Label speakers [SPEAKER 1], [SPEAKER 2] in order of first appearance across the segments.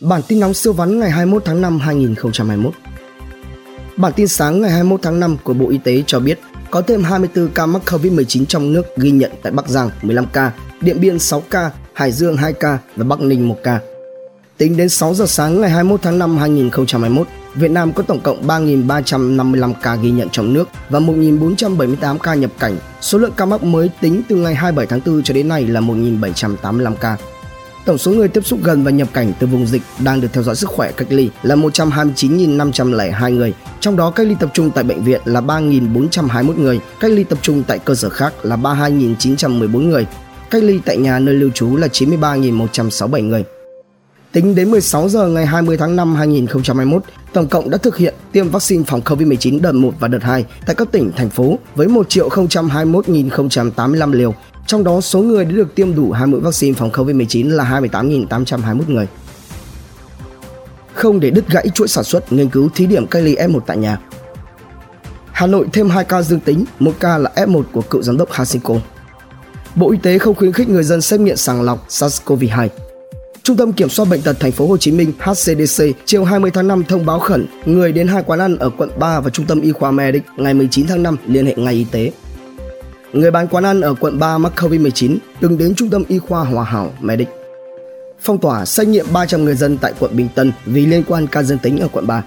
[SPEAKER 1] Bản tin nóng siêu vắn ngày 21 tháng 5 2021. Bản tin sáng ngày 21 tháng 5 của Bộ Y tế cho biết có thêm 24 ca mắc COVID-19 trong nước ghi nhận tại Bắc Giang 15 ca, Điện Biên 6 ca, Hải Dương 2 ca và Bắc Ninh 1 ca. Tính đến 6 giờ sáng ngày 21 tháng 5 2021, Việt Nam có tổng cộng 3.355 ca ghi nhận trong nước và 1.478 ca nhập cảnh. Số lượng ca mắc mới tính từ ngày 27 tháng 4 cho đến nay là 1.785 ca. Tổng số người tiếp xúc gần và nhập cảnh từ vùng dịch đang được theo dõi sức khỏe cách ly là 129.502 người, trong đó cách ly tập trung tại bệnh viện là 3.421 người, cách ly tập trung tại cơ sở khác là 32.914 người, cách ly tại nhà nơi lưu trú là 93.167 người. Tính đến 16 giờ ngày 20 tháng 5 2021, tổng cộng đã thực hiện tiêm vaccine phòng COVID-19 đợt 1 và đợt 2 tại các tỉnh, thành phố với 1 021.085 liều, trong đó số người đã được tiêm đủ hai mũi vaccine phòng COVID-19 là 28.821 người. Không để đứt gãy chuỗi sản xuất, nghiên cứu thí điểm cách ly F1 tại nhà. Hà Nội thêm 2 ca dương tính, một ca là F1 của cựu giám đốc Hasinko. Bộ Y tế không khuyến khích người dân xét nghiệm sàng lọc SARS-CoV-2. Trung tâm Kiểm soát bệnh tật thành phố Hồ Chí Minh HCDC chiều 20 tháng 5 thông báo khẩn người đến hai quán ăn ở quận 3 và Trung tâm Y khoa Medic ngày 19 tháng 5 liên hệ ngay y tế. Người bán quán ăn ở quận 3 mắc Covid-19 từng đến Trung tâm Y khoa Hòa Hảo Medic. Phong tỏa xét nghiệm 300 người dân tại quận Bình Tân vì liên quan ca dương tính ở quận 3.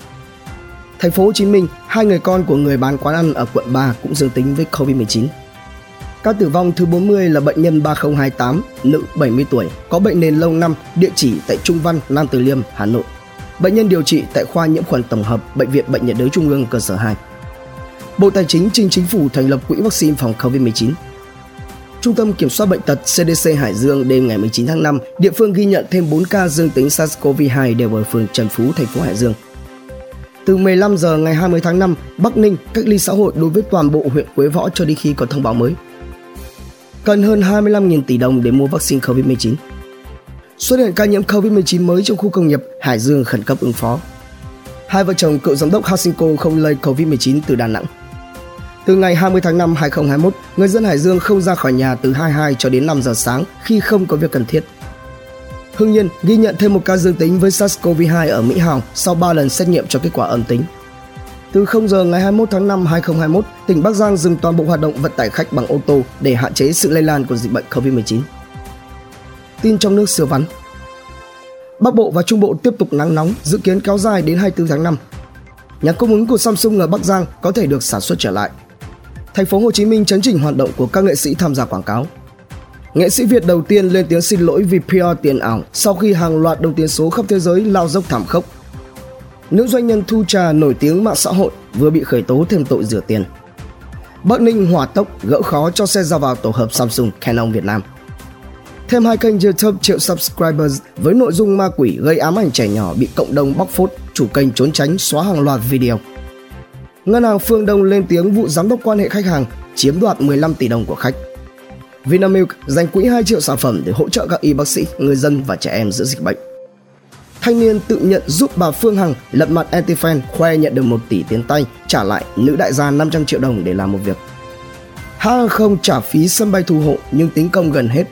[SPEAKER 1] Thành phố Hồ Chí Minh, hai người con của người bán quán ăn ở quận 3 cũng dương tính với Covid-19. Ca tử vong thứ 40 là bệnh nhân 3028, nữ 70 tuổi, có bệnh nền lâu năm, địa chỉ tại Trung Văn, Nam Từ Liêm, Hà Nội. Bệnh nhân điều trị tại khoa nhiễm khuẩn tổng hợp Bệnh viện Bệnh nhiệt đới Trung ương cơ sở 2. Bộ Tài chính trình chính phủ thành lập quỹ vaccine phòng COVID-19. Trung tâm Kiểm soát Bệnh tật CDC Hải Dương đêm ngày 19 tháng 5, địa phương ghi nhận thêm 4 ca dương tính SARS-CoV-2 đều ở phường Trần Phú, thành phố Hải Dương. Từ 15 giờ ngày 20 tháng 5, Bắc Ninh cách ly xã hội đối với toàn bộ huyện Quế Võ cho đến khi có thông báo mới cần hơn 25.000 tỷ đồng để mua vaccine COVID-19. Xuất hiện ca nhiễm COVID-19 mới trong khu công nghiệp Hải Dương khẩn cấp ứng phó. Hai vợ chồng cựu giám đốc Hasinko không lây COVID-19 từ Đà Nẵng. Từ ngày 20 tháng 5 2021, người dân Hải Dương không ra khỏi nhà từ 22 cho đến 5 giờ sáng khi không có việc cần thiết. Hưng Yên ghi nhận thêm một ca dương tính với SARS-CoV-2 ở Mỹ Hào sau 3 lần xét nghiệm cho kết quả âm tính. Từ 0 giờ ngày 21 tháng 5 2021, tỉnh Bắc Giang dừng toàn bộ hoạt động vận tải khách bằng ô tô để hạn chế sự lây lan của dịch bệnh COVID-19. Tin trong nước siêu vắn Bắc Bộ và Trung Bộ tiếp tục nắng nóng, dự kiến kéo dài đến 24 tháng 5. Nhà cung ứng của Samsung ở Bắc Giang có thể được sản xuất trở lại. Thành phố Hồ Chí Minh chấn chỉnh hoạt động của các nghệ sĩ tham gia quảng cáo. Nghệ sĩ Việt đầu tiên lên tiếng xin lỗi vì PR tiền ảo sau khi hàng loạt đồng tiền số khắp thế giới lao dốc thảm khốc nữ doanh nhân Thu Trà nổi tiếng mạng xã hội vừa bị khởi tố thêm tội rửa tiền. Bắc Ninh hỏa tốc gỡ khó cho xe ra vào tổ hợp Samsung Canon Việt Nam. Thêm hai kênh YouTube triệu subscribers với nội dung ma quỷ gây ám ảnh trẻ nhỏ bị cộng đồng bóc phốt, chủ kênh trốn tránh xóa hàng loạt video. Ngân hàng Phương Đông lên tiếng vụ giám đốc quan hệ khách hàng chiếm đoạt 15 tỷ đồng của khách. Vinamilk dành quỹ 2 triệu sản phẩm để hỗ trợ các y bác sĩ, người dân và trẻ em giữa dịch bệnh thanh niên tự nhận giúp bà Phương Hằng lật mặt antifan khoe nhận được 1 tỷ tiền tay, trả lại nữ đại gia 500 triệu đồng để làm một việc. Hãng hàng không trả phí sân bay thu hộ nhưng tính công gần hết.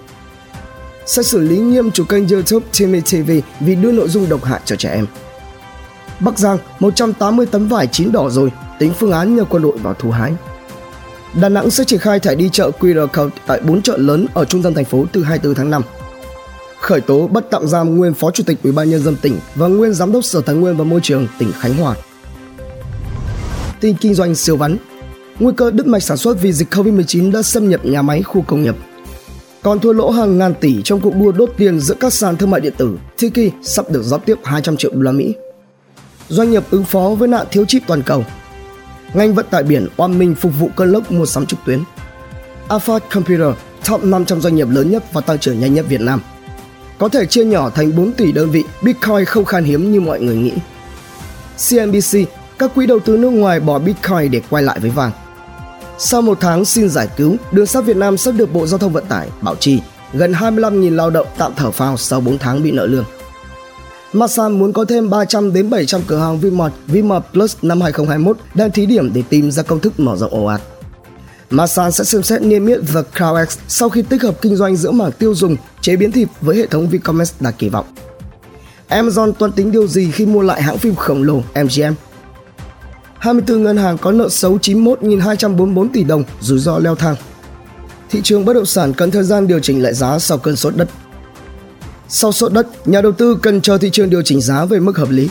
[SPEAKER 1] Sẽ xử lý nghiêm chủ kênh YouTube Timmy TV vì đưa nội dung độc hại cho trẻ em. Bắc Giang 180 tấn vải chín đỏ rồi, tính phương án nhờ quân đội vào thu hái. Đà Nẵng sẽ triển khai thẻ đi chợ QR code tại 4 chợ lớn ở trung tâm thành phố từ 24 tháng 5 khởi tố bắt tạm giam nguyên phó chủ tịch ủy ban nhân dân tỉnh và nguyên giám đốc sở tài nguyên và môi trường tỉnh khánh hòa tin kinh doanh siêu vắn nguy cơ đứt mạch sản xuất vì dịch covid-19 đã xâm nhập nhà máy khu công nghiệp còn thua lỗ hàng ngàn tỷ trong cuộc đua đốt tiền giữa các sàn thương mại điện tử, Tiki sắp được rót tiếp 200 triệu đô la Mỹ. Doanh nghiệp ứng phó với nạn thiếu chip toàn cầu. Ngành vận tải biển oan minh phục vụ cơn lốc mua sắm trực tuyến. Alpha Computer, top 500 doanh nghiệp lớn nhất và tăng trưởng nhanh nhất Việt Nam – có thể chia nhỏ thành 4 tỷ đơn vị, Bitcoin không khan hiếm như mọi người nghĩ. CNBC, các quỹ đầu tư nước ngoài bỏ Bitcoin để quay lại với vàng. Sau một tháng xin giải cứu, đường sắt Việt Nam sắp được Bộ Giao thông Vận tải bảo trì gần 25.000 lao động tạm thở phào sau 4 tháng bị nợ lương. Masan muốn có thêm 300 đến 700 cửa hàng Vmart, Vmart Plus năm 2021 đang thí điểm để tìm ra công thức mở rộng ồ ạt. Masan sẽ xem xét niêm yết The CrowdX sau khi tích hợp kinh doanh giữa mảng tiêu dùng, chế biến thịt với hệ thống Vicomex đạt kỳ vọng. Amazon toan tính điều gì khi mua lại hãng phim khổng lồ MGM? 24 ngân hàng có nợ xấu 91.244 tỷ đồng, rủi ro leo thang. Thị trường bất động sản cần thời gian điều chỉnh lại giá sau cơn sốt đất. Sau sốt đất, nhà đầu tư cần chờ thị trường điều chỉnh giá về mức hợp lý.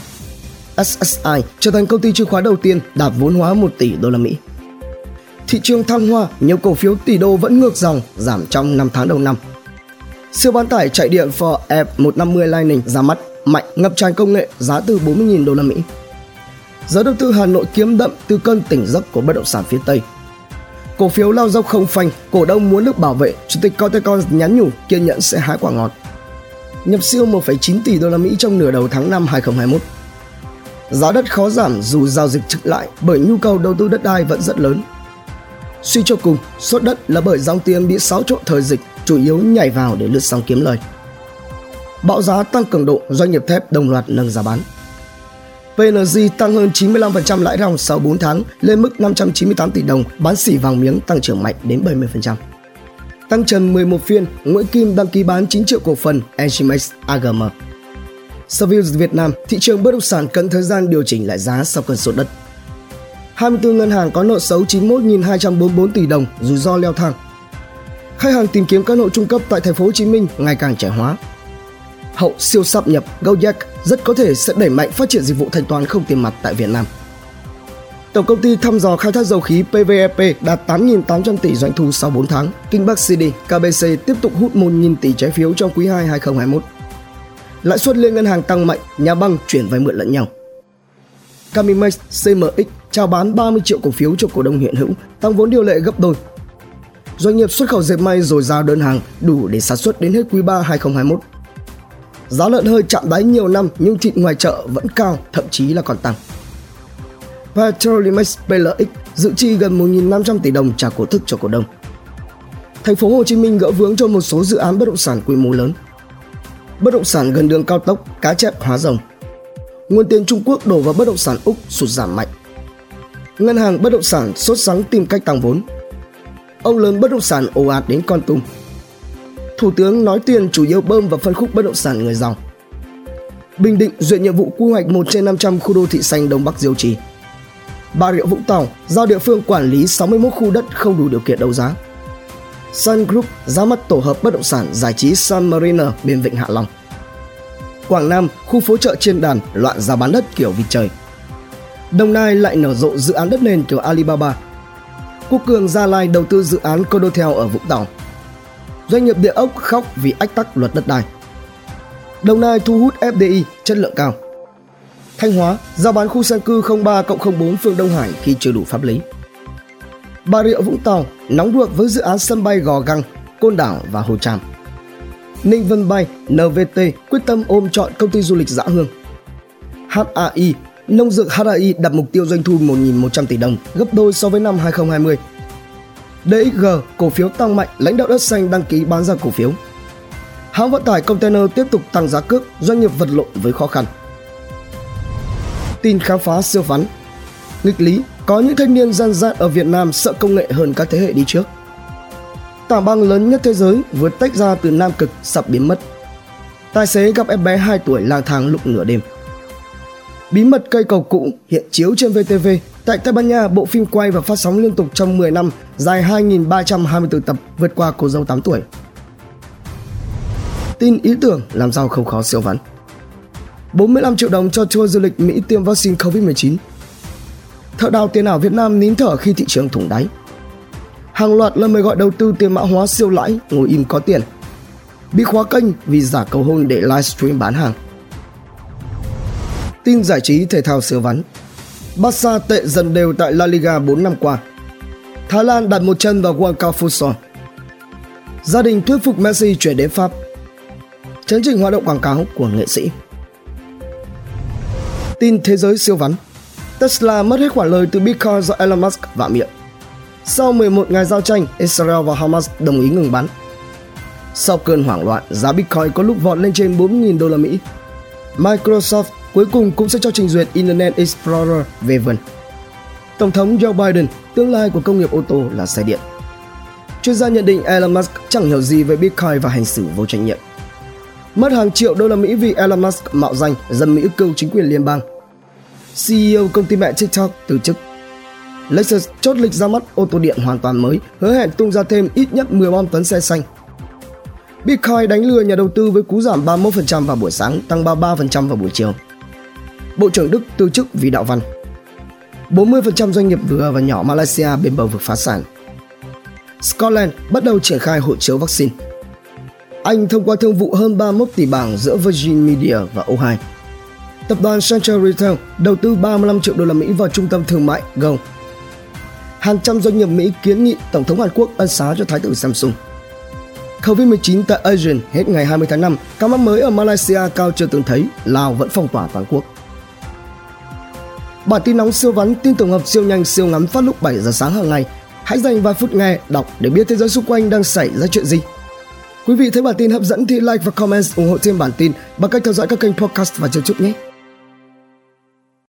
[SPEAKER 1] SSI trở thành công ty chứng khoán đầu tiên đạt vốn hóa 1 tỷ đô la Mỹ. Thị trường thăng hoa, nhiều cổ phiếu tỷ đô vẫn ngược dòng, giảm trong 5 tháng đầu năm. Siêu bán tải chạy điện Ford F150 Lightning ra mắt, mạnh, ngập tràn công nghệ, giá từ 40.000 đô la Mỹ. Giới đầu tư Hà Nội kiếm đậm từ cơn tỉnh giấc của bất động sản phía Tây. Cổ phiếu lao dốc không phanh, cổ đông muốn được bảo vệ, Chủ tịch Cotecon nhắn nhủ kiên nhẫn sẽ hái quả ngọt. Nhập siêu 1,9 tỷ đô la Mỹ trong nửa đầu tháng 5 2021. Giá đất khó giảm dù giao dịch trực lại bởi nhu cầu đầu tư đất đai vẫn rất lớn. Suy cho cùng, sốt đất là bởi dòng tiền bị xáo trộn thời dịch, chủ yếu nhảy vào để lướt sóng kiếm lời. Bão giá tăng cường độ, doanh nghiệp thép đồng loạt nâng giá bán. PNG tăng hơn 95% lãi ròng sau 4 tháng lên mức 598 tỷ đồng, bán xỉ vàng miếng tăng trưởng mạnh đến 70%. Tăng trần 11 phiên, Nguyễn Kim đăng ký bán 9 triệu cổ phần Engimax AGM. Savills Việt Nam, thị trường bất động sản cần thời gian điều chỉnh lại giá sau cơn sốt đất. 24 ngân hàng có nợ xấu 91.244 tỷ đồng, rủi ro leo thang. Khách hàng tìm kiếm căn hộ trung cấp tại thành phố Hồ Chí Minh ngày càng trẻ hóa. Hậu siêu sắp nhập Gojek rất có thể sẽ đẩy mạnh phát triển dịch vụ thanh toán không tiền mặt tại Việt Nam. Tổng công ty thăm dò khai thác dầu khí PVEP đạt 8.800 tỷ doanh thu sau 4 tháng. Kinh Bắc CD, KBC tiếp tục hút 1.000 tỷ trái phiếu trong quý 2 2021. Lãi suất liên ngân hàng tăng mạnh, nhà băng chuyển vay mượn lẫn nhau. Camimex CMX chào bán 30 triệu cổ phiếu cho cổ đông hiện hữu, tăng vốn điều lệ gấp đôi. Doanh nghiệp xuất khẩu dệt may rồi giao đơn hàng đủ để sản xuất đến hết quý 3 2021. Giá lợn hơi chạm đáy nhiều năm nhưng thịt ngoài chợ vẫn cao, thậm chí là còn tăng. Petrolimex PLX dự chi gần 1.500 tỷ đồng trả cổ tức cho cổ đông. Thành phố Hồ Chí Minh gỡ vướng cho một số dự án bất động sản quy mô lớn. Bất động sản gần đường cao tốc, cá chép hóa rồng. Nguồn tiền Trung Quốc đổ vào bất động sản Úc sụt giảm mạnh. Ngân hàng bất động sản sốt sắng tìm cách tăng vốn. Ông lớn bất động sản ồ ạt đến Con Tum. Thủ tướng nói tiền chủ yếu bơm vào phân khúc bất động sản người giàu. Bình Định duyệt nhiệm vụ quy hoạch 1 trên 500 khu đô thị xanh Đông Bắc Diêu Trì. Bà Rịa Vũng Tàu giao địa phương quản lý 61 khu đất không đủ điều kiện đấu giá. Sun Group ra mắt tổ hợp bất động sản giải trí Sun Mariner bên Vịnh Hạ Long. Quảng Nam, khu phố chợ trên đàn loạn giá bán đất kiểu vịt trời. Đồng Nai lại nở rộ dự án đất nền kiểu Alibaba. Quốc Cường Gia Lai đầu tư dự án Condotel ở Vũng Tàu. Doanh nghiệp địa ốc khóc vì ách tắc luật đất đai. Đồng Nai thu hút FDI chất lượng cao. Thanh Hóa giao bán khu dân cư 03 cộng 04 phường Đông Hải khi chưa đủ pháp lý. Bà Rịa Vũng Tàu nóng ruột với dự án sân bay Gò Găng, Côn Đảo và Hồ Tràm. Ninh Vân Bay, NVT quyết tâm ôm chọn công ty du lịch Dã Hương. HAI, nông dược HAI đặt mục tiêu doanh thu 1.100 tỷ đồng, gấp đôi so với năm 2020. DXG, cổ phiếu tăng mạnh, lãnh đạo đất xanh đăng ký bán ra cổ phiếu. Hãng vận tải container tiếp tục tăng giá cước, doanh nghiệp vật lộn với khó khăn. Tin khám phá siêu vắn Nghịch lý, có những thanh niên gian dạn ở Việt Nam sợ công nghệ hơn các thế hệ đi trước. Tảng băng lớn nhất thế giới vừa tách ra từ Nam Cực sắp biến mất. Tài xế gặp em bé 2 tuổi lang thang lúc nửa đêm. Bí mật cây cầu cũ hiện chiếu trên VTV. Tại Tây Ban Nha, bộ phim quay và phát sóng liên tục trong 10 năm, dài 2.324 tập, vượt qua cô dâu 8 tuổi. Tin ý tưởng làm giàu không khó siêu vắn. 45 triệu đồng cho tour du lịch Mỹ tiêm vaccine COVID-19. Thợ đào tiền ảo Việt Nam nín thở khi thị trường thủng đáy. Hàng loạt lời mời gọi đầu tư tiền mã hóa siêu lãi, ngồi im có tiền. Bị khóa kênh vì giả cầu hôn để livestream bán hàng. Tin giải trí thể thao siêu vắn. Barca tệ dần đều tại La Liga 4 năm qua. Thái Lan đặt một chân vào World Cup Futsal. Gia đình thuyết phục Messi chuyển đến Pháp. Chấn trình hoạt động quảng cáo của nghệ sĩ. Tin thế giới siêu vắn Tesla mất hết khoản lời từ Bitcoin do Elon Musk vạ miệng. Sau 11 ngày giao tranh, Israel và Hamas đồng ý ngừng bắn. Sau cơn hoảng loạn, giá Bitcoin có lúc vọt lên trên 4.000 đô la Mỹ. Microsoft cuối cùng cũng sẽ cho trình duyệt Internet Explorer về vần. Tổng thống Joe Biden, tương lai của công nghiệp ô tô là xe điện. Chuyên gia nhận định Elon Musk chẳng hiểu gì về Bitcoin và hành xử vô trách nhiệm mất hàng triệu đô la Mỹ vì Elon Musk mạo danh dân Mỹ cưu chính quyền liên bang. CEO công ty mẹ TikTok từ chức. Lexus chốt lịch ra mắt ô tô điện hoàn toàn mới, hứa hẹn tung ra thêm ít nhất 10 bom tấn xe xanh. Bitcoin đánh lừa nhà đầu tư với cú giảm 31% vào buổi sáng, tăng 33% vào buổi chiều. Bộ trưởng Đức từ chức vì đạo văn. 40% doanh nghiệp vừa và nhỏ Malaysia bên bờ vực phá sản. Scotland bắt đầu triển khai hộ chiếu vaccine. Anh thông qua thương vụ hơn 31 tỷ bảng giữa Virgin Media và O2. Tập đoàn Central Retail đầu tư 35 triệu đô la Mỹ vào trung tâm thương mại Go. Hàng trăm doanh nghiệp Mỹ kiến nghị Tổng thống Hàn Quốc ân xá cho Thái tử Samsung. Covid-19 tại Asian hết ngày 20 tháng 5, ca mắc mới ở Malaysia cao chưa từng thấy, Lào vẫn phong tỏa toàn quốc. Bản tin nóng siêu vắn, tin tổng hợp siêu nhanh siêu ngắn phát lúc 7 giờ sáng hàng ngày. Hãy dành vài phút nghe, đọc để biết thế giới xung quanh đang xảy ra chuyện gì. Quý vị thấy bản tin hấp dẫn thì like và comment ủng hộ thêm bản tin bằng cách theo dõi các kênh podcast và YouTube nhé.